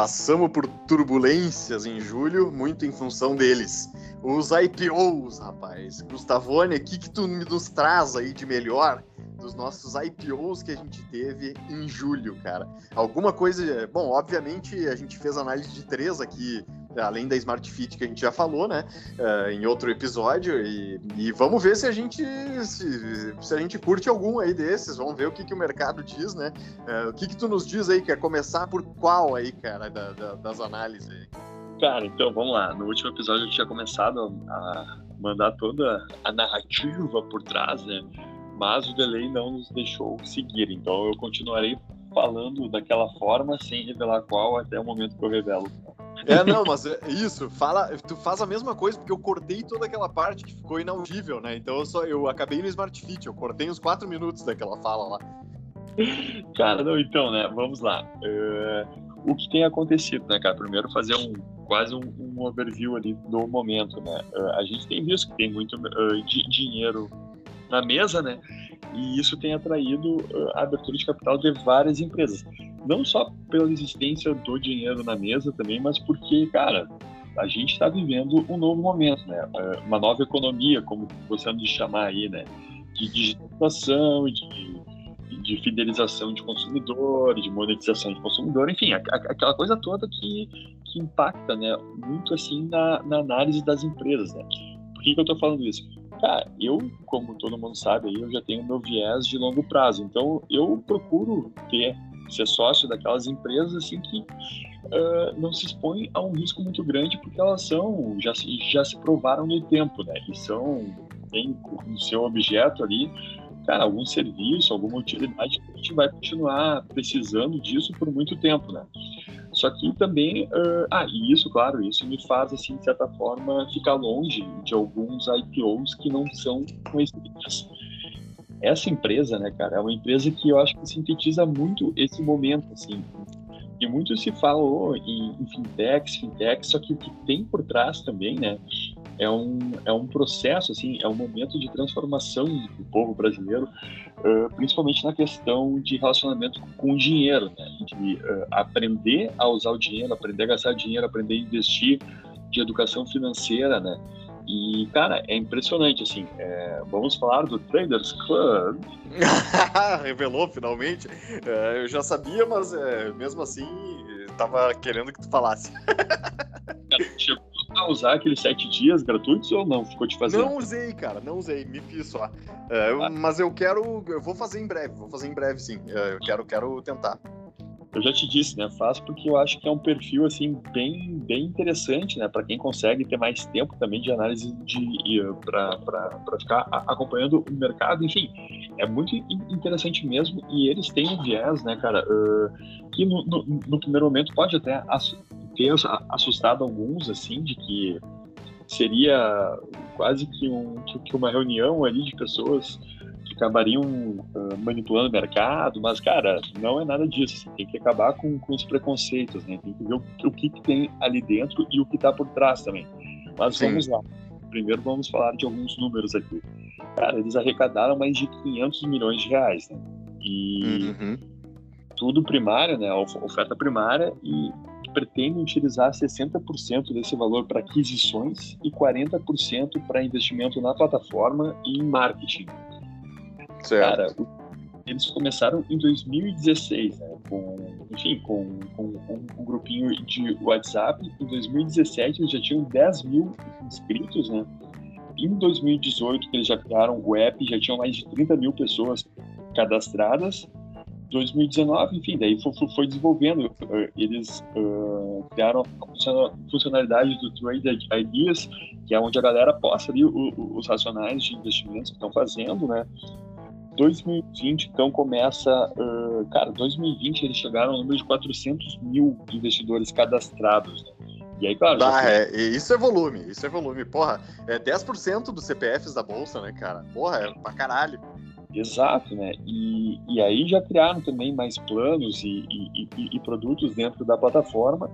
Passamos por turbulências em julho, muito em função deles. Os IPOs, rapaz. Gustavone, o que, que tu nos traz aí de melhor dos nossos IPOs que a gente teve em julho, cara? Alguma coisa. Bom, obviamente a gente fez análise de três aqui além da Smart Fit que a gente já falou, né, uh, em outro episódio, e, e, vamos ver se a gente se, se, a gente curte algum aí desses, vamos ver o que, que o mercado diz, né, uh, o que que tu nos diz aí, quer começar por qual aí, cara, da, da, das análises aí? Cara, então vamos lá, no último episódio eu tinha começado a mandar toda a narrativa por trás, né, mas o delay não nos deixou seguir, então eu continuarei falando daquela forma sem revelar qual até o momento que eu revelo. É, não, mas é isso, fala, tu faz a mesma coisa, porque eu cortei toda aquela parte que ficou inaudível, né? Então eu só eu acabei no Smart Fit, eu cortei uns quatro minutos daquela fala lá. Cara, não, então, né? Vamos lá. Uh, o que tem acontecido, né, cara? Primeiro fazer um quase um, um overview ali do momento, né? Uh, a gente tem visto que tem muito uh, dinheiro na mesa, né? E isso tem atraído a abertura de capital de várias empresas. Não só pela existência do dinheiro na mesa também, mas porque, cara, a gente está vivendo um novo momento, né? É, uma nova economia, como gostamos de chamar aí, né? De digitalização, de, de fidelização de consumidor, de monetização de consumidor, enfim, aquela coisa toda que, que impacta, né? Muito assim na, na análise das empresas, né? Por que, que eu estou falando isso? Cara, eu, como todo mundo sabe eu já tenho meu viés de longo prazo. Então, eu procuro ter ser sócio daquelas empresas assim que uh, não se expõem a um risco muito grande porque elas são já já se provaram no tempo, né? E são tem no seu objeto ali, cara, algum serviço, alguma utilidade que a gente vai continuar precisando disso por muito tempo, né? Só que também, uh, ah, e isso, claro, isso me faz, assim, de certa forma, ficar longe de alguns IPOs que não são conhecidos essa empresa, né, cara, é uma empresa que eu acho que sintetiza muito esse momento, assim. E muito se falou em, em fintechs, fintechs, só que o que tem por trás também, né, é um, é um processo, assim, é um momento de transformação do povo brasileiro, uh, principalmente na questão de relacionamento com o dinheiro, né, de uh, aprender a usar o dinheiro, aprender a gastar dinheiro, aprender a investir, de educação financeira, né, e, cara, é impressionante, assim. É... Vamos falar do Traders Club. Revelou, finalmente. É, eu já sabia, mas é, mesmo assim, tava querendo que tu falasse. Chegou a usar aqueles sete dias gratuitos ou não? Ficou te fazendo? Não usei, cara, não usei, me fiz só. É, eu, ah. Mas eu quero, eu vou fazer em breve, vou fazer em breve, sim. É, eu quero, quero tentar eu já te disse, né? Faço porque eu acho que é um perfil assim bem, bem interessante, né? Para quem consegue ter mais tempo também de análise de para ficar acompanhando o mercado, enfim, é muito interessante mesmo. E eles têm um viés, né, cara, uh, que no, no, no, primeiro momento pode até ter assustado alguns, assim, de que seria quase que, um, que uma reunião ali de pessoas acabariam uh, manipulando o mercado, mas, cara, não é nada disso. Assim, tem que acabar com, com os preconceitos, né? Tem que ver o, o que, que, tem ali dentro e o que está por trás também. Mas Sim. vamos lá. Primeiro vamos falar de alguns números aqui. Cara, eles arrecadaram mais de 500 milhões de reais, né? E uhum. tudo primário, né? Oferta primária e pretendem utilizar 60% desse valor para aquisições e 40% para investimento na plataforma e em marketing. Certo. Cara, eles começaram em 2016, né, com, enfim, com, com, com, um grupinho de WhatsApp. Em 2017 eles já tinham 10 mil inscritos, né? Em 2018 eles já criaram o app, já tinham mais de 30 mil pessoas cadastradas. 2019, enfim, daí foi, foi desenvolvendo. Eles uh, criaram a funcionalidade do Trade Ideas, que é onde a galera posta ali os racionais de investimentos que estão fazendo, né? 2020, então, começa. Uh, cara, 2020 eles chegaram ao número de 400 mil investidores cadastrados. Né? E aí, claro. Ah, é, isso é volume, isso é volume. Porra, é 10% dos CPFs da bolsa, né, cara? Porra, é pra caralho. Exato, né? E, e aí já criaram também mais planos e, e, e, e produtos dentro da plataforma.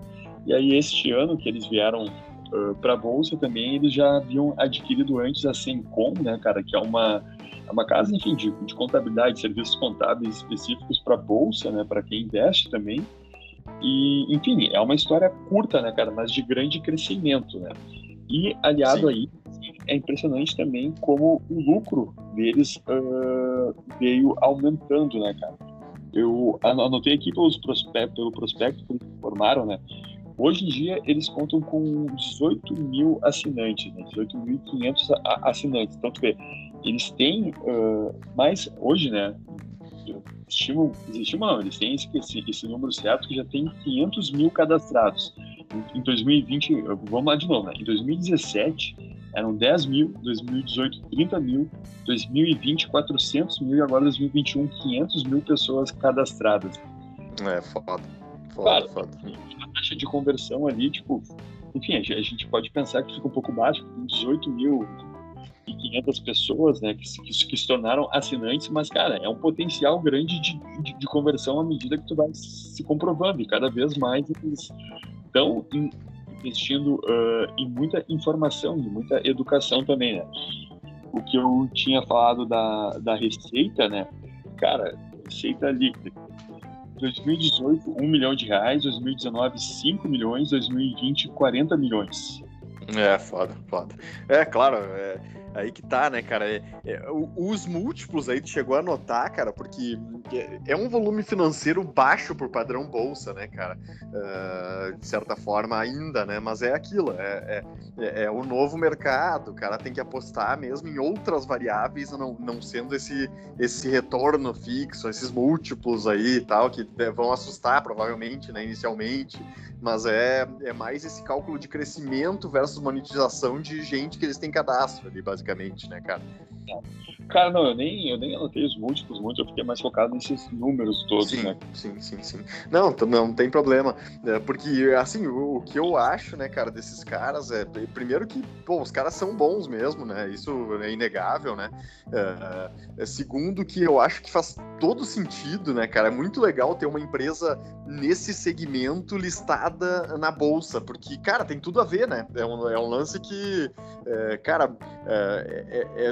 E aí, este ano que eles vieram uh, para a bolsa também, eles já haviam adquirido antes a Sencom, né, cara, que é uma é uma casa, enfim, de, de contabilidade, serviços contábeis específicos para a bolsa, né, para quem investe também. E, enfim, é uma história curta, né, cara, mas de grande crescimento, né? E aliado Sim. aí, é impressionante também como o lucro deles uh, veio aumentando, né, cara? Eu anotei aqui pelos prospectos, pelo prospecto que eles formaram, né? Hoje em dia, eles contam com 18 mil assinantes, né? 18.500 assinantes. Tu vê, eles têm uh, mais, hoje, né? Estimam, estimam não, eles têm esse, esse, esse, número certo que já tem 500 mil cadastrados. Em, em 2020, vamos lá de novo, né? Em 2017, eram 10 mil, 2018, 30 mil, 2020, 400 mil e agora 2021, 500 mil pessoas cadastradas. É, foda. Foda, Cara, foda. A taxa de conversão ali, tipo, enfim, a gente pode pensar que fica um pouco baixo, com 18 mil e 500 pessoas, né, que, que, que, se tornaram assinantes, mas, cara, é um potencial grande de, de, de conversão à medida que tu vai se comprovando, e cada vez mais eles estão investindo uh, em muita informação, em muita educação também, né. O que eu tinha falado da, da receita, né, cara, receita líquida, 2018, 1 milhão de reais, 2019, 5 milhões, 2020, 40 milhões. É, foda, foda. É, claro, é, Aí que tá, né, cara? É, é, os múltiplos aí tu chegou a notar, cara, porque é, é um volume financeiro baixo por padrão bolsa, né, cara? Uh, de certa forma ainda, né? Mas é aquilo, é, é, é, o novo mercado, o cara tem que apostar mesmo em outras variáveis, não, não sendo esse, esse retorno fixo, esses múltiplos aí e tal, que vão assustar provavelmente, né, inicialmente, mas é, é mais esse cálculo de crescimento versus monetização de gente que eles têm cadastro ali, basicamente basicamente, né, cara? Cara, não, eu nem, eu nem anotei os múltiplos muito, eu fiquei mais focado nesses números todos, sim, né? Sim, sim, sim. Não, não tem problema. É, porque, assim, o, o, que eu acho, né, cara, desses caras é, primeiro que, pô, os caras são bons mesmo, né? Isso é inegável, né? É, segundo que eu acho que faz todo sentido, né, cara? É muito legal ter uma empresa nesse segmento listada na bolsa, porque, cara, tem tudo a ver, né? É um, é um lance que, é, cara,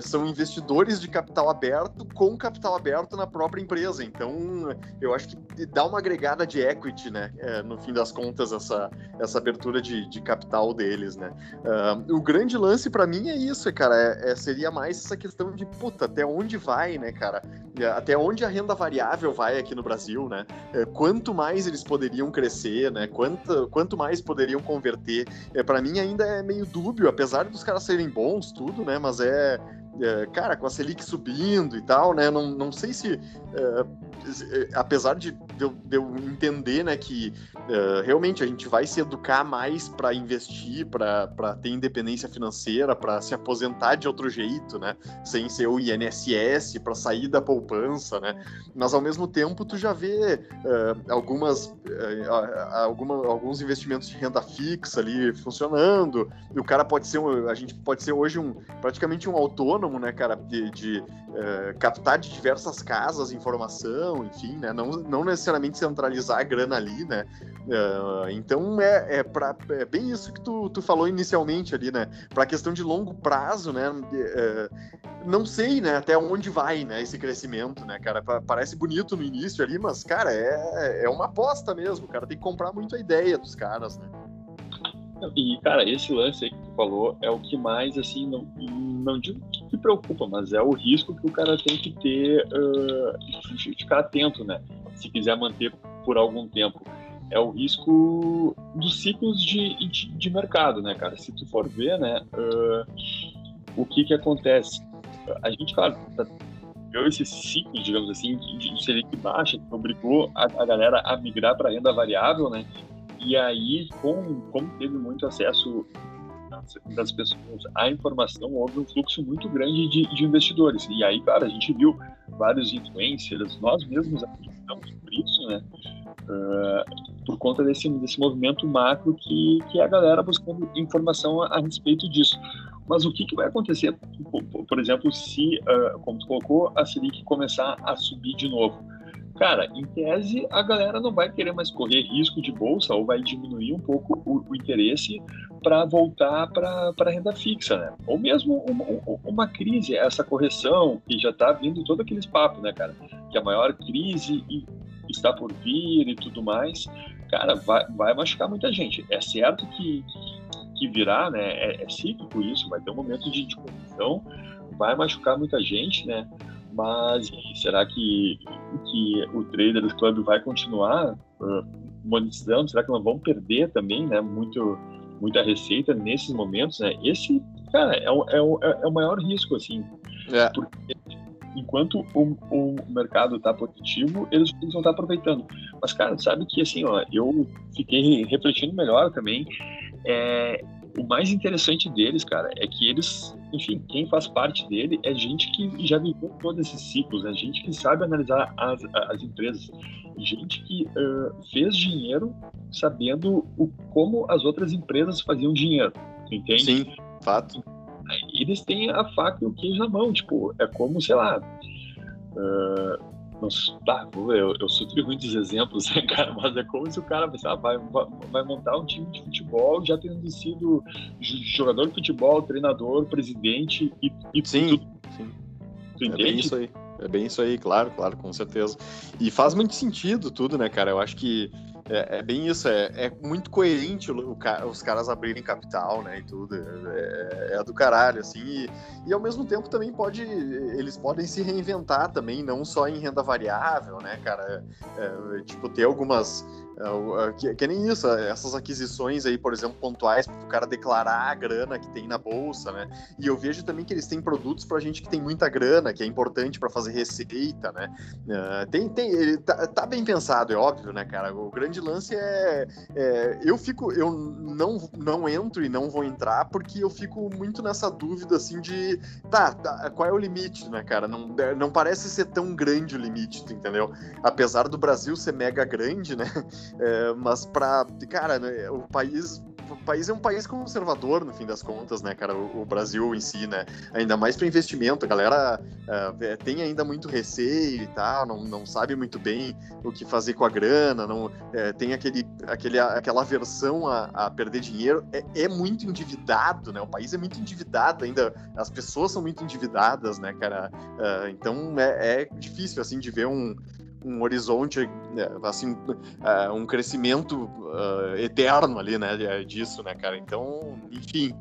são investidores de capital aberto com capital aberto na própria empresa. Então, eu acho que dá uma agregada de equity, né? É, no fim das contas, essa, essa abertura de, de capital deles, né? Uh, o grande lance para mim é isso, cara. É, é, seria mais essa questão de, puta, até onde vai, né, cara? É, até onde a renda variável vai aqui no Brasil, né? É, quanto mais eles poderiam crescer, né? Quanto, quanto mais poderiam converter. É, para mim ainda é meio dúbio, apesar dos caras serem bons, tudo, né? Mas é, é, cara, com a Selic subindo e tal, né? Não, não sei se, é, é apesar de eu, de eu, entender, né, que é, realmente a gente vai se educar mais para investir, para ter independência financeira, para se aposentar de outro jeito, né? Sem ser o INSS, para sair da poupança, né? Mas ao mesmo tempo tu já vê é, algumas, alguma, alguns investimentos de renda fixa ali funcionando. E o cara pode ser, um, a gente pode ser hoje um praticamente um autônomo né, cara, de, de uh, captar de diversas casas informação, enfim, né, não, não necessariamente centralizar a grana ali, né, uh, então é, é, pra, é bem isso que tu, tu falou inicialmente ali, né, para questão de longo prazo, né, uh, não sei, né, até onde vai, né, esse crescimento, né, cara, parece bonito no início ali, mas, cara, é, é uma aposta mesmo, cara, tem que comprar muito a ideia dos caras, né. E, cara, esse lance aí que tu falou é o que mais, assim, não, não digo que preocupa, mas é o risco que o cara tem que ter, uh, ficar atento, né? Se quiser manter por algum tempo. É o risco dos ciclos de, de, de mercado, né, cara? Se tu for ver, né, uh, o que que acontece? A gente, claro, tá, esse ciclo, digamos assim, de, de Selic baixa, que obrigou a, a galera a migrar para renda variável, né? E aí, com, como teve muito acesso das pessoas à informação, houve um fluxo muito grande de, de investidores. E aí, cara, a gente viu vários influencers, nós mesmos acreditamos por isso, né? Uh, por conta desse, desse movimento macro que, que a galera buscando informação a, a respeito disso. Mas o que, que vai acontecer, por, por exemplo, se, uh, como tu colocou, a Selic começar a subir de novo? Cara, em tese, a galera não vai querer mais correr risco de bolsa ou vai diminuir um pouco o, o interesse para voltar para a renda fixa, né? Ou mesmo uma, uma, crise, essa correção que já está vindo todo aqueles papos, né, cara? Que a maior crise está por vir e tudo mais. cara, vai, vai machucar muita gente. É certo que, que virá, né? É, é cíclico isso, vai ter um momento de, de confusão, vai machucar muita gente, né? Mas será que, que o Traders Club vai continuar uh, monetizando? Será que nós vamos perder também, né? Muito, muita receita nesses momentos, né? Esse, cara, é o, é o, é o maior risco, assim. É. Porque enquanto o, o mercado está positivo, eles precisam estar aproveitando. Mas, cara, sabe que, assim, ó, eu fiquei refletindo melhor também. É, o mais interessante deles, cara, é que eles, enfim, quem faz parte dele é gente que já viveu todos esses ciclos, é gente que sabe analisar as, as empresas, gente que uh, fez dinheiro sabendo o, como as outras empresas faziam dinheiro, entende? Sim, fato. Eles têm a faca e o queijo na mão, tipo, é como, sei lá, uh, eu, eu sou ruim dos exemplos, né, cara? Mas é como se o cara pensar, vai, vai montar um time de futebol já tendo sido jogador de futebol, treinador, presidente e, e sim, tudo. Sim. Tu entende? É bem isso aí. É bem isso aí, claro, claro, com certeza. E faz muito sentido tudo, né, cara? Eu acho que é, é bem isso, é, é muito coerente o, o, os caras abrirem capital, né, e tudo, é, é, é do caralho, assim, e, e, ao mesmo tempo também pode, eles podem se reinventar também, não só em renda variável, né, cara, é, tipo, ter algumas é, que, que, nem isso, essas aquisições aí, por exemplo, pontuais, para o cara declarar a grana que tem na bolsa, né? E eu vejo também que eles têm produtos para gente que tem muita grana, que é importante para fazer receita, né? Tem, tem, ele tá, tá, bem pensado, é óbvio, né, cara? O grande lance é, é, eu fico, eu não, não entro e não vou entrar porque eu fico muito nessa dúvida assim de, tá, tá qual é o limite, né, cara? Não, não parece ser tão grande o limite, entendeu? Apesar do Brasil ser mega grande, né? É, mas para cara, né, o país o país é um país conservador, no fim das contas, né, cara? O, o Brasil em si, né? Ainda mais para investimento. A galera uh, tem ainda muito receio e tal, não, não sabe muito bem o que fazer com a grana, não é, tem aquele, aquele, aquela aversão a, a perder dinheiro. É, é, muito endividado, né? O país é muito endividado ainda, as pessoas são muito endividadas, né, cara? Uh, então é, é difícil, assim, de ver um, um horizonte, né, assim, uh, um crescimento uh, eterno ali, né, disso, né, cara? Então, enfim,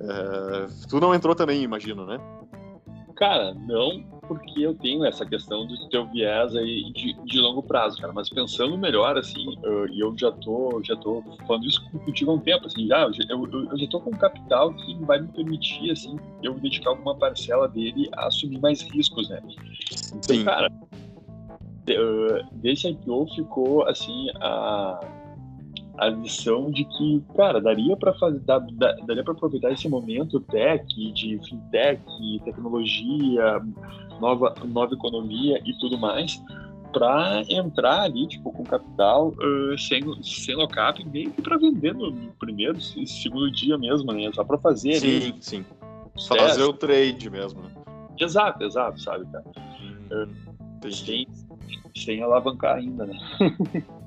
uh, tu não entrou também, imagino, né? Cara, não, porque eu tenho essa questão do teu viés aí de, de longo prazo, cara. Mas pensando melhor, assim, e eu já tô, já tô falando isso contigo há um tempo, assim, já, eu, eu, eu já tô com um capital que vai me permitir, assim, eu dedicar alguma parcela dele a assumir mais riscos, né? Então, Sim. cara, desse IPO ficou assim a, a lição de que, cara, daria para fazer, daria para aproveitar esse momento tech, de fintech, tecnologia, nova, nova economia e tudo mais, para entrar ali, tipo, com capital uh, sem, sem lock-up, meio que para vender no, no, primeiro, segundo dia mesmo, né? Só para fazer sim, ali. Sim, sim. Só fazer o trade mesmo. Né? Exato, exato, sabe, cara? Hum, uh, tem, sem alavancar ainda, né?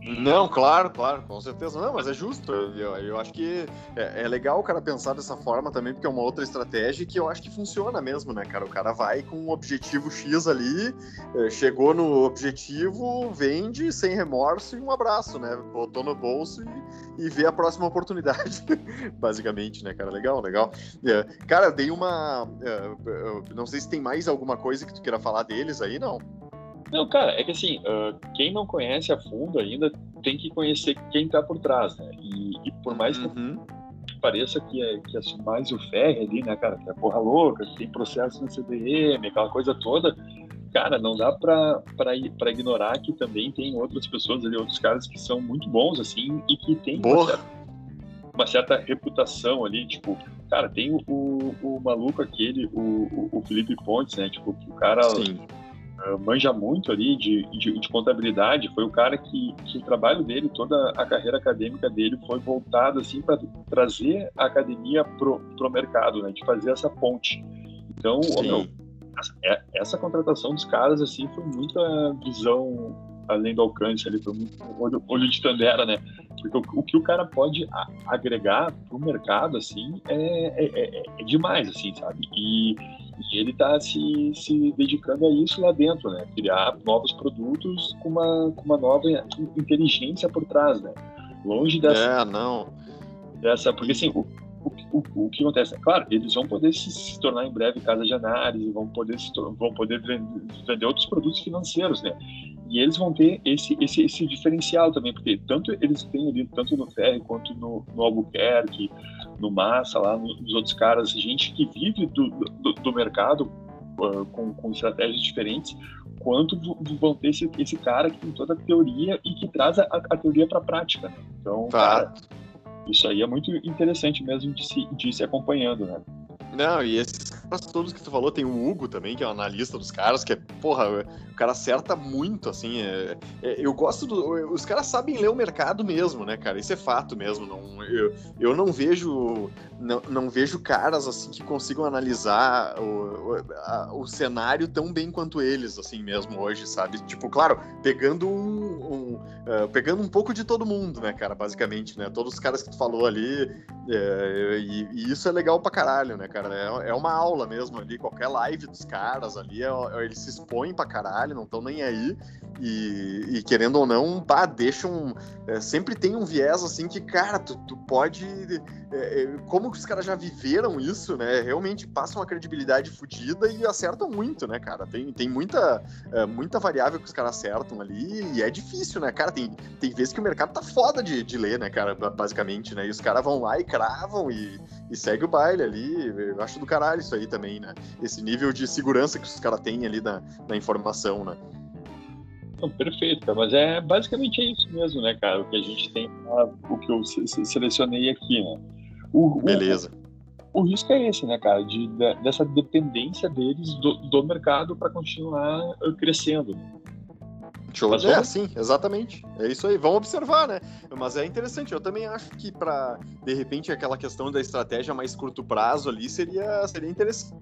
Não, claro, claro, com certeza. Não, mas é justo. Eu, eu acho que é, é, legal o cara pensar dessa forma também, porque é uma outra estratégia que eu acho que funciona mesmo, né, cara? O cara vai com um objetivo X ali, é, chegou no objetivo, vende sem remorso e um abraço, né? Botou no bolso e, e vê a próxima oportunidade, basicamente, né, cara? Legal, legal. É, cara, dei uma. É, não sei se tem mais alguma coisa que tu queira falar deles aí, não. Não, cara, é que assim, uh, quem não conhece a fundo ainda tem que conhecer quem tá por trás, né? E, e por mais uhum. que pareça que é, que é mais o ferro ali, né, cara, que é porra louca, que tem processo no CDM, aquela coisa toda, cara, não dá pra, pra, pra ignorar que também tem outras pessoas ali, outros caras que são muito bons, assim, e que tem uma certa, uma certa, reputação ali, tipo, cara, tem o, o, o maluco aquele, o, o, Felipe Pontes, né, tipo, que o cara... Sim manja muito ali de, de, de, contabilidade, foi o cara que, que o trabalho dele, toda a carreira acadêmica dele foi voltada assim para trazer a academia pro, pro mercado, né, de fazer essa ponte. Então, meu, essa, é, essa, contratação dos caras assim foi muita visão além do alcance ali, foi muito olho, olho de tandera, né? Porque o, o, que o cara pode agregar pro mercado assim é, é, é, é demais, assim, sabe? E e ele está se, se dedicando a isso lá dentro, né? Criar novos produtos com uma, com uma nova inteligência por trás, né? Longe dessa. É, não. Dessa, porque assim, o, o, o, que acontece? Claro, eles vão poder se, se, tornar em breve casa de análise, vão poder, se, vão poder vender outros produtos financeiros, né? E eles vão ter esse, esse, esse diferencial também, porque tanto eles têm ali, tanto no Ferry quanto no, no Albuquerque, no Massa, lá nos outros caras, gente que vive do, do, do mercado uh, com, com estratégias diferentes, quanto vão ter esse, esse cara que tem toda a teoria e que traz a, a teoria para a prática. Né? Então, cara, isso aí é muito interessante mesmo de se, de se acompanhando, né? Não, e esses caras todos que tu falou, tem o Hugo também, que é o analista dos caras, que é, porra, o cara acerta muito, assim. É, é, eu gosto do. Os caras sabem ler o mercado mesmo, né, cara? Isso é fato mesmo. Não, eu, eu não vejo. Não, não vejo caras assim que consigam analisar o, o, a, o, cenário tão bem quanto eles, assim mesmo, hoje, sabe? Tipo, claro, pegando um. um uh, pegando um pouco de todo mundo, né, cara, basicamente, né? Todos os caras que tu falou ali. É, e, e, isso é legal pra caralho, né, cara? É, é uma aula mesmo ali, qualquer live dos caras ali, é, é eles se expõem pra caralho, não estão nem aí. E, e, querendo ou não, pá, deixam. É, sempre tem um viés assim que, cara, tu, tu pode. Como os caras já viveram isso, né? Realmente passam uma credibilidade fodida e acertam muito, né, cara? Tem, tem muita, muita variável que os caras acertam ali e é difícil, né, cara? Tem, tem vezes que o mercado tá foda de, de ler, né, cara? Basicamente, né? E os caras vão lá e cravam e, e segue o baile ali. Eu acho do caralho isso aí também, né? Esse nível de segurança que os caras têm ali na, na informação, né? Não, perfeito, cara. mas é basicamente é isso mesmo, né, cara? O que a gente tem, o que eu selecionei aqui, né? O, Beleza. O, o, risco é esse, né, cara? De, de dessa dependência deles do, do mercado para continuar crescendo. Show. Mas é, sim, exatamente. É isso aí. Vamos observar, né? Mas é interessante. Eu também acho que para de repente aquela questão da estratégia mais curto prazo ali seria seria interessante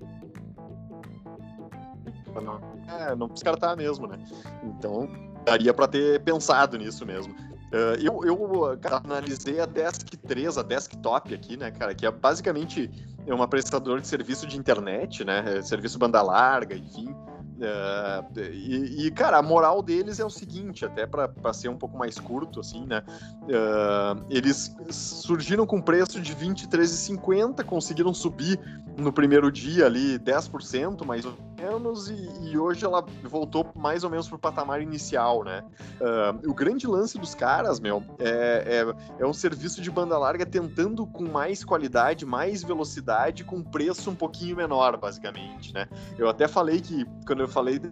não, é, não descartar mesmo, né? Então, daria para ter pensado nisso mesmo. Uh, eu, eu cara, analisei a Desk 3, a desktop aqui, né, cara, que é basicamente é uma prestadora de serviço de internet, né, é serviço banda larga, enfim. Uh, e, e, cara, a moral deles é o seguinte, até para ser um pouco mais curto, assim, né? Uh, eles surgiram com preço de R$ 23,50, conseguiram subir no primeiro dia ali 10%, mais ou menos, e, e, hoje ela voltou mais ou menos pro patamar inicial, né? Uh, o grande lance dos caras, meu, é, é, é, um serviço de banda larga tentando com mais qualidade, mais velocidade, com preço um pouquinho menor, basicamente, né? Eu até falei que, quando eu falei de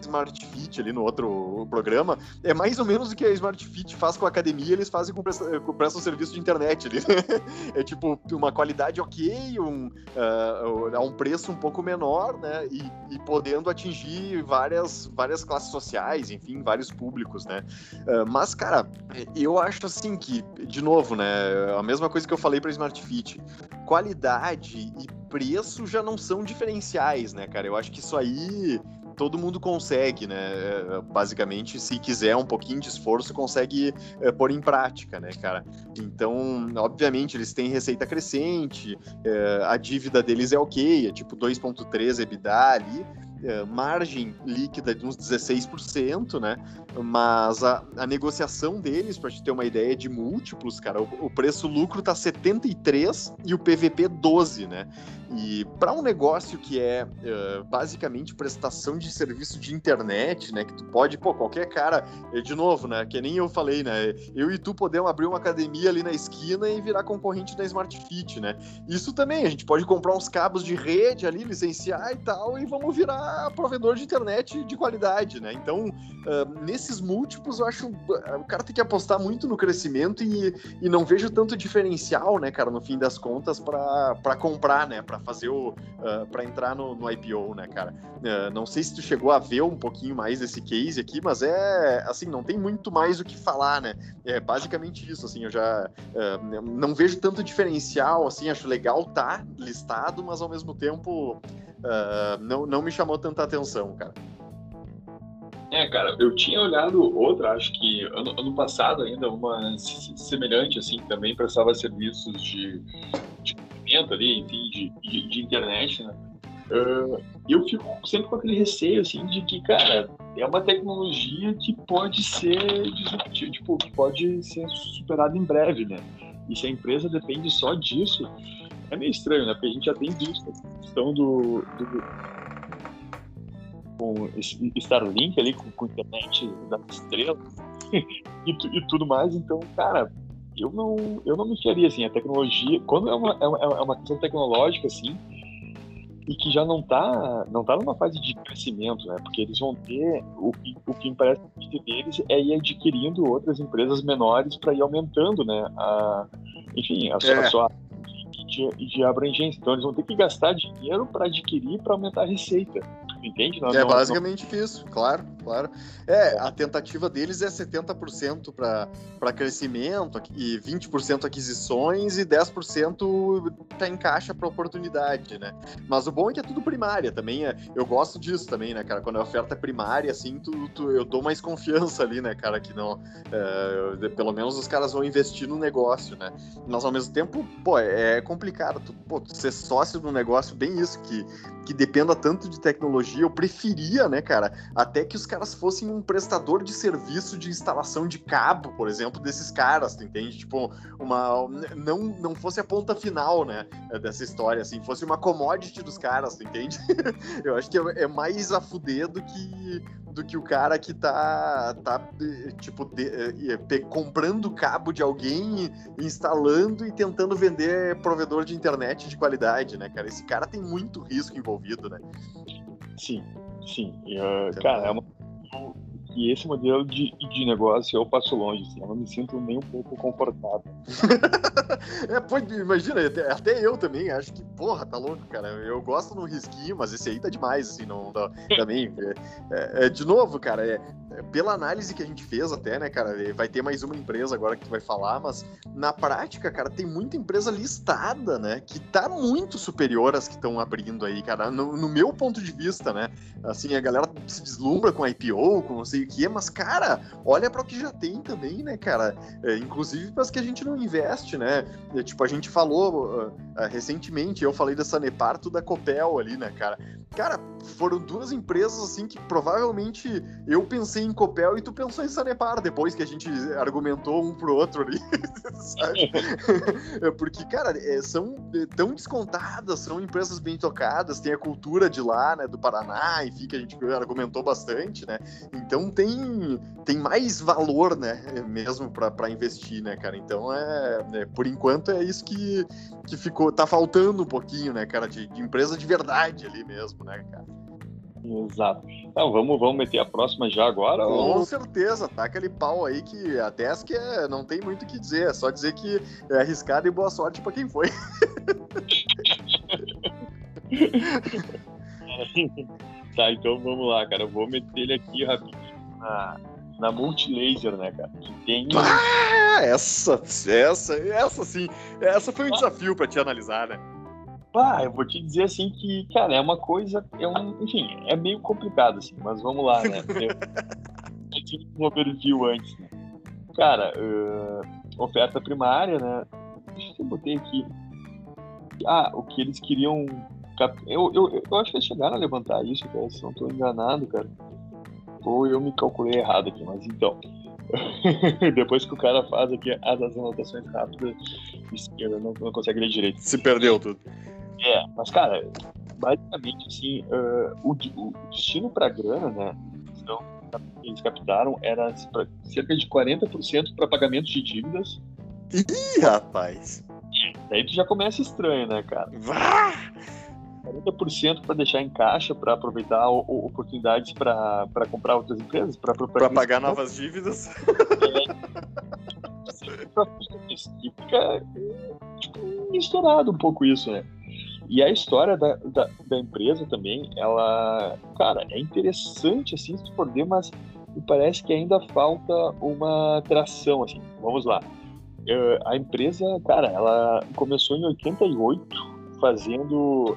Smart Fit ali no outro programa, é mais ou menos o que a Smart Fit faz com a academia, eles fazem com, presta, prestam serviço de internet ali. é tipo uma qualidade ok, um, uh, a um preço um pouco menor, né? E, e, podendo atingir várias, várias classes sociais, enfim, vários públicos, né? Uh, mas, cara, eu acho assim que, de novo, né? A mesma coisa que eu falei para Smart Fit, qualidade e preço já não são diferenciais, né, cara? Eu acho que isso aí todo mundo consegue, né? É, basicamente, se quiser um pouquinho de esforço, consegue é, pôr em prática, né, cara? Então, obviamente, eles têm receita crescente, é, a dívida deles é ok, é tipo 2,3 EBITDA ali, é, margem líquida de uns 16%, né? Mas a, a negociação deles, para te ter uma ideia de múltiplos, cara, o, o preço lucro tá 73 e o PVP 12, né? E para um negócio que é uh, basicamente prestação de serviço de internet, né? Que tu pode, pô, qualquer cara, de novo, né? Que nem eu falei, né? Eu e tu podemos abrir uma academia ali na esquina e virar concorrente da Smart Fit, né? Isso também, a gente pode comprar uns cabos de rede ali, licenciar e tal, e vamos virar provedor de internet de qualidade, né? Então, uh, nesses múltiplos, eu acho o cara tem que apostar muito no crescimento e, e não vejo tanto diferencial, né, cara, no fim das contas, para comprar, né? Pra fazer o. Uh, ah, para entrar no, no, IPO, né, cara? Uh, não sei se tu chegou a ver um pouquinho mais desse case aqui, mas é. Assim, não tem muito mais o que falar, né? É basicamente isso, assim, eu já. Uh, não vejo tanto diferencial, assim, acho legal tá listado, mas ao mesmo tempo. não, não me chamou tanta atenção, cara. É, cara, eu tinha olhado outra, acho que ano, ano passado ainda, uma semelhante, assim, também prestava serviços de, de ali, enfim, de, de, de internet, né? uh, eu fico sempre com aquele receio, assim, de que, cara, é uma tecnologia que pode ser tipo, que pode ser superada em breve, né? E se a empresa depende só disso, é meio estranho, né? Porque a gente já tem visto a questão do, do com Starlink ali, com, com internet das estrelas e, e, tudo mais. Então, cara, eu não, eu não me fiaria assim. A tecnologia, quando é uma, é uma, é uma questão tecnológica assim, e que já não está não tá numa fase de crescimento, né? Porque eles vão ter o que, o que me parece que deles é ir adquirindo outras empresas menores para ir aumentando, né? A, enfim, a sua, é. a sua de, de, abrangência. Então eles vão ter que gastar dinheiro para adquirir para aumentar a receita. Entende? Não, é não, basicamente não... isso, claro, claro. É, a tentativa deles é 70% para crescimento e 20% aquisições e 10% tá em caixa para oportunidade, né? Mas o bom é que é tudo primária também. É, eu gosto disso também, né, cara? Quando a oferta é primária, assim, tu, tu, eu dou mais confiança ali, né, cara? Que não. É, pelo menos os caras vão investir no negócio, né? Mas ao mesmo tempo, pô, é, complicado. Tu, pô, tu ser sócio do negócio, bem isso, que, que dependa tanto de tecnologia tecnologia. Eu preferia, né, cara, até que os caras fossem um prestador de serviço de instalação de cabo, por exemplo, desses caras, tu entende? Tipo, uma. Não, não fosse a ponta final, né, dessa história, assim, fosse uma commodity dos caras, tu entende? Eu acho que é, é mais a fuder do que, do que o cara que tá, tá tipo, de, de, comprando cabo de alguém, instalando e tentando vender provedor de internet de qualidade, né, cara? Esse cara tem muito risco envolvido, né? Sim, sim. Uh, cara, é uma e esse modelo de, de negócio eu passo longe, assim, eu não me sinto nem um pouco confortável. é, pô, imagina, até, até, eu também acho que, porra, tá louco, cara. Eu gosto no risquinho, mas esse aí tá demais, assim, não, não também. É, é, é, de novo, cara, é, é, pela análise que a gente fez até, né, cara, vai ter mais uma empresa agora que tu vai falar, mas na prática, cara, tem muita empresa listada, né, que tá muito superior às que estão abrindo aí, cara, no, no, meu ponto de vista, né, assim, a galera se deslumbra com IPO, com não sei o que, mas, cara, olha para o que já tem também, né, cara, é, inclusive para as que a gente não investe, né, é, tipo, a gente falou uh, uh, recentemente, eu falei dessa Neparto da Copel ali, né, cara, cara, foram duas empresas, assim, que provavelmente eu pensei em Copel e tu pensou em Sanepar depois que a gente argumentou um pro outro ali, sabe? Porque, cara, é, são é, tão descontadas, são empresas bem tocadas, tem a cultura de lá, né, do Paraná, enfim, que a gente argumentou bastante, né? Então tem, tem mais valor, né, mesmo para investir, né, cara? Então é, é, por enquanto é isso que, que ficou, tá faltando um pouquinho, né, cara, de, de empresa de verdade ali mesmo, né, cara? Exato. Então, vamos, vamos meter a próxima já agora? Com ou... certeza, tá aquele pau aí que até as que é, não tem muito o que dizer, é só dizer que é arriscado e boa sorte para quem foi. tá, então vamos lá, cara. Eu vou meter ele aqui rapidinho na, na Multilaser, né, cara? Que tem. Ah, essa, essa, essa sim. Essa foi um ah. desafio para te analisar, né? Ah, eu vou te dizer assim que, cara, é uma coisa, é um, enfim, é meio complicado assim, mas vamos lá, né? Eu tive um overview antes, né? Cara, uh, oferta primária, né? Deixa eu botar aqui. Ah, o que eles queriam. Eu, eu, eu acho que eles chegaram a levantar isso, cara, se não estou enganado, cara. Ou eu me calculei errado aqui, mas então. Depois que o cara faz aqui as, anotações rápidas, esquerda não, não consegue ler direito. Se perdeu tudo. É, mas, cara, basicamente, assim, uh, o, o, destino para grana, né, então, eles captaram era cerca de 40% para pagamento de dívidas. Ih, rapaz! Daí tu já começa estranho, né, cara? Vá! 40% para deixar em caixa, para aproveitar o, o, oportunidades para comprar outras empresas, para pagar novas dívidas. É, e fica tipo, misturado um pouco isso, né? E a história da, da, da, empresa também, ela, cara, é interessante assim se for ver, mas me parece que ainda falta uma tração, assim. Vamos lá. Uh, a empresa, cara, ela começou em 88 fazendo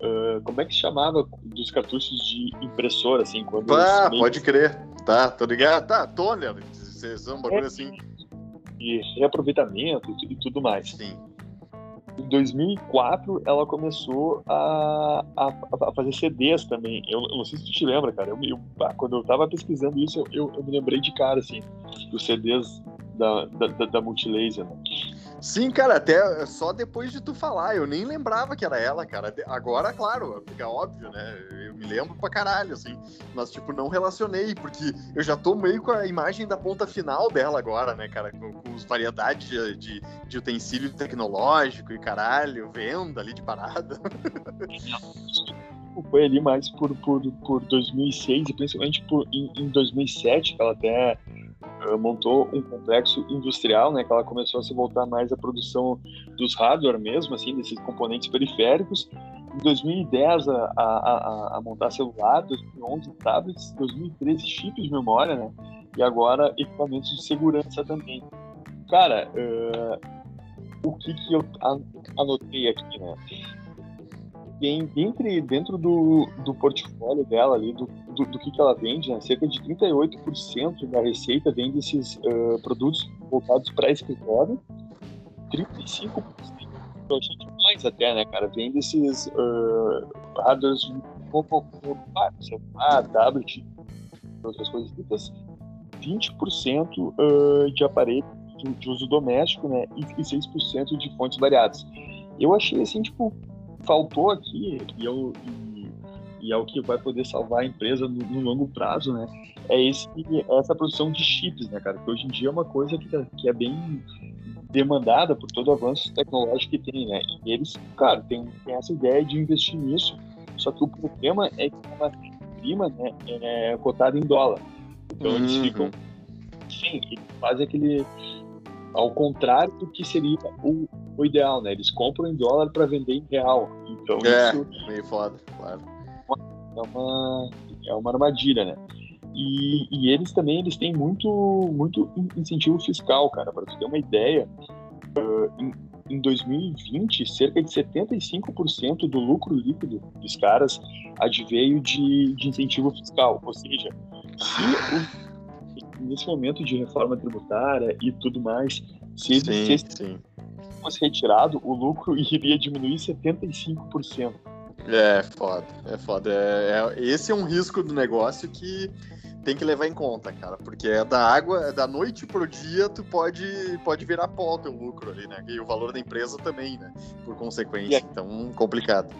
uh, como é que se chamava dos cartuchos de impressora, assim, quando Ah, pode crer. Tá, tô ligado. Tá, toner, vocês um bagulho é, assim. E reaproveitamento e tudo mais. Sim. Em 2004, ela começou a, a, a, fazer CDs também. Eu, eu, não sei se tu te lembra, cara. Eu, eu, quando eu tava pesquisando isso, eu, me lembrei de cara, assim, dos CDs da, da, da, da Multilaser. Né? Sim, cara, até só depois de tu falar, eu nem lembrava que era ela, cara. Agora, claro, fica óbvio, né? Eu me lembro pra caralho, assim. Mas, tipo, não relacionei, porque eu já tô meio com a imagem da ponta final dela agora, né, cara? Com, com as variedades de, de, de utensílio tecnológico e caralho, venda ali de parada. Foi ali mais por, por, por 2006 e principalmente por, em, em 2007, que ela até montou um complexo industrial, né, que ela começou a se voltar mais à produção dos hardware mesmo, assim, desses componentes periféricos. Em 2010 a, a, a montar celular, 2011 tablets, 2013 chips de memória, né, e agora equipamentos de segurança também. Cara, uh, o que que eu anotei aqui, né? Tem entre dentro do, do portfólio dela ali, do, do, do que, que ela vende, né, cerca de 38% da receita vem desses uh, produtos voltados para escritório, 35% eu achei demais até, né, cara, vem desses uh, hardwares celular, tablet, outras coisas ditas, 20% uh, de aparelho de, de, uso doméstico, né, e 6% de fontes variadas. Eu achei assim, tipo, faltou aqui, e, eu, e, e, é o que vai poder salvar a empresa no, no, longo prazo, né? É esse, essa produção de chips, né, cara? Que hoje em dia é uma coisa que, tá, que é bem demandada por todo o avanço tecnológico que tem, né? E eles, cara, tem, tem essa ideia de investir nisso, só que o problema é que a matéria-prima né, é cotada em dólar. Então uhum. eles ficam. Sim, eles fazem aquele ao contrário do que seria o, o ideal, né? Eles compram em dólar para vender em real. Então é, isso meio foda, claro. É uma, é uma armadilha, né? E, e eles também eles têm muito, muito incentivo fiscal, cara. Para você ter uma ideia, uh, em, em 2020, cerca de 75% do lucro líquido dos caras adveio de, de incentivo fiscal. Ou seja, se o nesse momento de reforma tributária e tudo mais, se, sim, se sim. fosse retirado, o lucro iria diminuir 75%. É foda, é foda. É, é, esse é um risco do negócio que tem que levar em conta, cara, porque é da água, é da noite pro dia, tu pode, pode virar pó o teu lucro ali, né? E o valor da empresa também, né? Por consequência. Então, complicado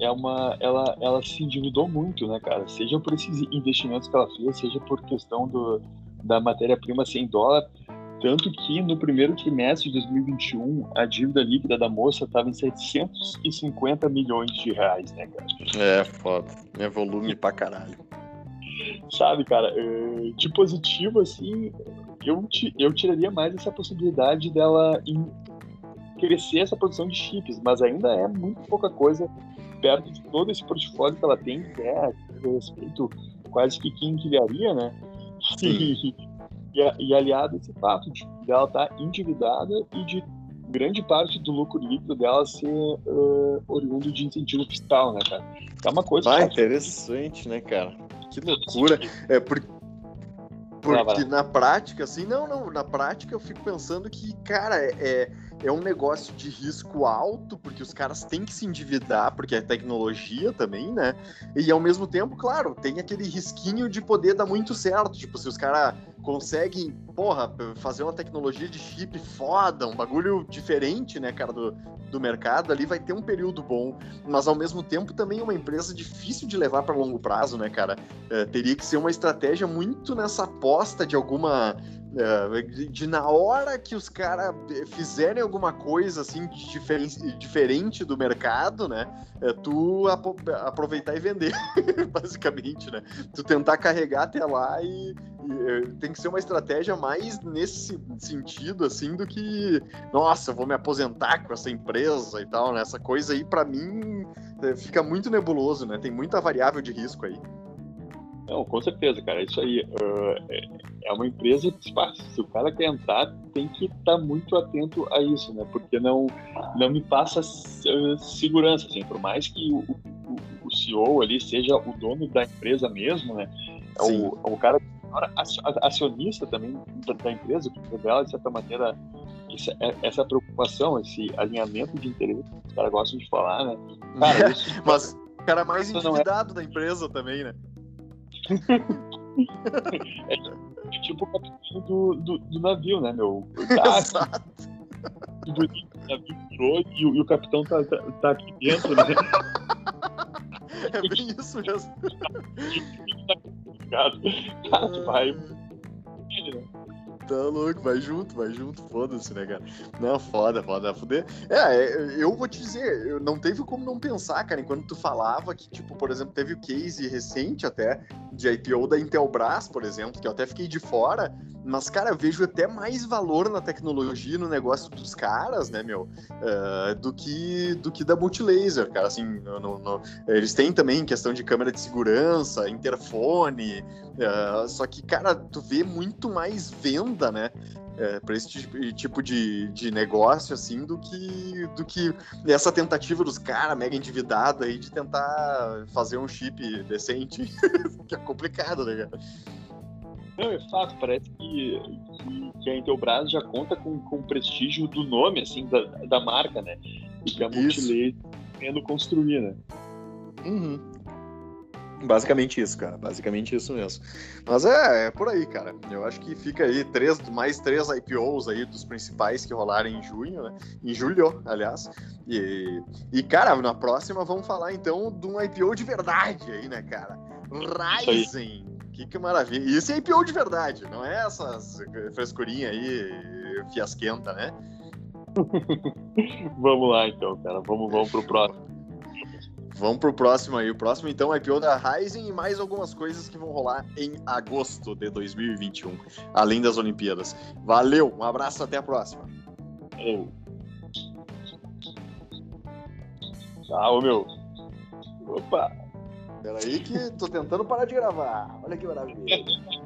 é uma, ela, ela se endividou muito, né, cara? Seja por esses investimentos que ela fez, seja por questão do, da matéria-prima sem dólar. Tanto que no primeiro trimestre de 2021, a dívida líquida da moça estava em 750 milhões de reais, né, cara? É, foda. É volume pra caralho. Sabe, cara, eh, de positivo, assim, eu, eu tiraria mais essa possibilidade dela crescer essa produção de chips, mas ainda é muito pouca coisa perto de todo esse portfólio que ela tem, que é respeito quase que quinquilharia, né? E, e, e, aliado a esse fato de ela estar tá endividada e de grande parte do lucro líquido dela ser uh, oriundo de incentivo fiscal, né, cara? É uma coisa... Ah, interessante, né, cara? Que loucura. É, porque porque na prática, assim, não, não, na prática eu fico pensando que, cara, é, é um negócio de risco alto, porque os caras têm que se endividar, porque é tecnologia também, né? E ao mesmo tempo, claro, tem aquele risquinho de poder dar muito certo. Tipo, se os caras conseguem, porra, fazer uma tecnologia de chip foda, um bagulho diferente, né, cara, do, do mercado, ali vai ter um período bom, mas ao mesmo tempo também é uma empresa difícil de levar para longo prazo, né, cara? É, teria que ser uma estratégia muito nessa aposta de alguma de, de, na hora que os caras fizerem alguma coisa assim diferen, diferente do mercado, né? É, tu ap aproveitar e vender, basicamente, né? Tu tentar carregar até lá e, e, é, tem que ser uma estratégia mais nesse sentido, assim, do que, nossa, vou me aposentar com essa empresa e tal, né? Essa coisa aí, para mim, é, fica muito nebuloso, né? Tem muita variável de risco aí. Não, com certeza, cara. Isso aí uh, é uma empresa que, se o cara quer entrar, tem que estar tá muito atento a isso, né? Porque não, não me passa uh, segurança, assim, por mais que o, o, o, CEO ali seja o dono da empresa mesmo, né? É o, é o cara acionista também da, da empresa, que revela, de certa maneira, é, essa preocupação, esse alinhamento de interesse, os caras gostam de falar, né? Cara, isso, Mas o cara mais é endividado é... da empresa também, né? É, tipo o capitão do, do, do, navio, né, meu? Tá, Exato. O navio virou e, o, e o capitão tá, tá, tá aqui dentro, né? É bem isso mesmo. Cara, tu vai. Né? Tá louco, vai junto, vai junto, foda-se, né, cara? Não, foda, foda, fuder. É, é, eu vou te dizer, não teve como não pensar, cara, enquanto tu falava que, tipo, por exemplo, teve o case recente até de IPO da Intelbras, por exemplo, que eu até fiquei de fora, mas, cara, eu vejo até mais valor na tecnologia, no negócio dos caras, né, meu, uh, do, que, do que da Multilaser, cara, assim, no, no, eles têm também questão de câmera de segurança, interfone, uh, só que, cara, tu vê muito mais venda, né, é, para esse tipo de, de negócio, assim, do que, do que essa tentativa dos caras mega endividados aí de tentar fazer um chip decente, que é complicado, né, cara? Não, é fato, parece que, que, que a Intelbras já conta com, com o prestígio do nome, assim, da, da marca, né? E que a Multilaser tendo construir, né? Uhum. Basicamente isso, cara. Basicamente isso mesmo. Mas é, é, por aí, cara. Eu acho que fica aí três, mais três IPOs aí dos principais que rolaram em junho, né? Em julho, aliás. E, e, cara, na próxima vamos falar então de um IPO de verdade aí, né, cara? Ryzen. Que, que maravilha. E esse é IPO de verdade, não é essas frescurinhas aí, fiasquenta, né? vamos lá então, cara. Vamos, vamos pro próximo. Vamos pro próximo aí. O próximo, então, é IPO da Ryzen e mais algumas coisas que vão rolar em agosto de 2021, além das Olimpíadas. Valeu, um abraço, até a próxima. Oh. Tchau, meu. Opa! Peraí que tô tentando parar de gravar. Olha que maravilha.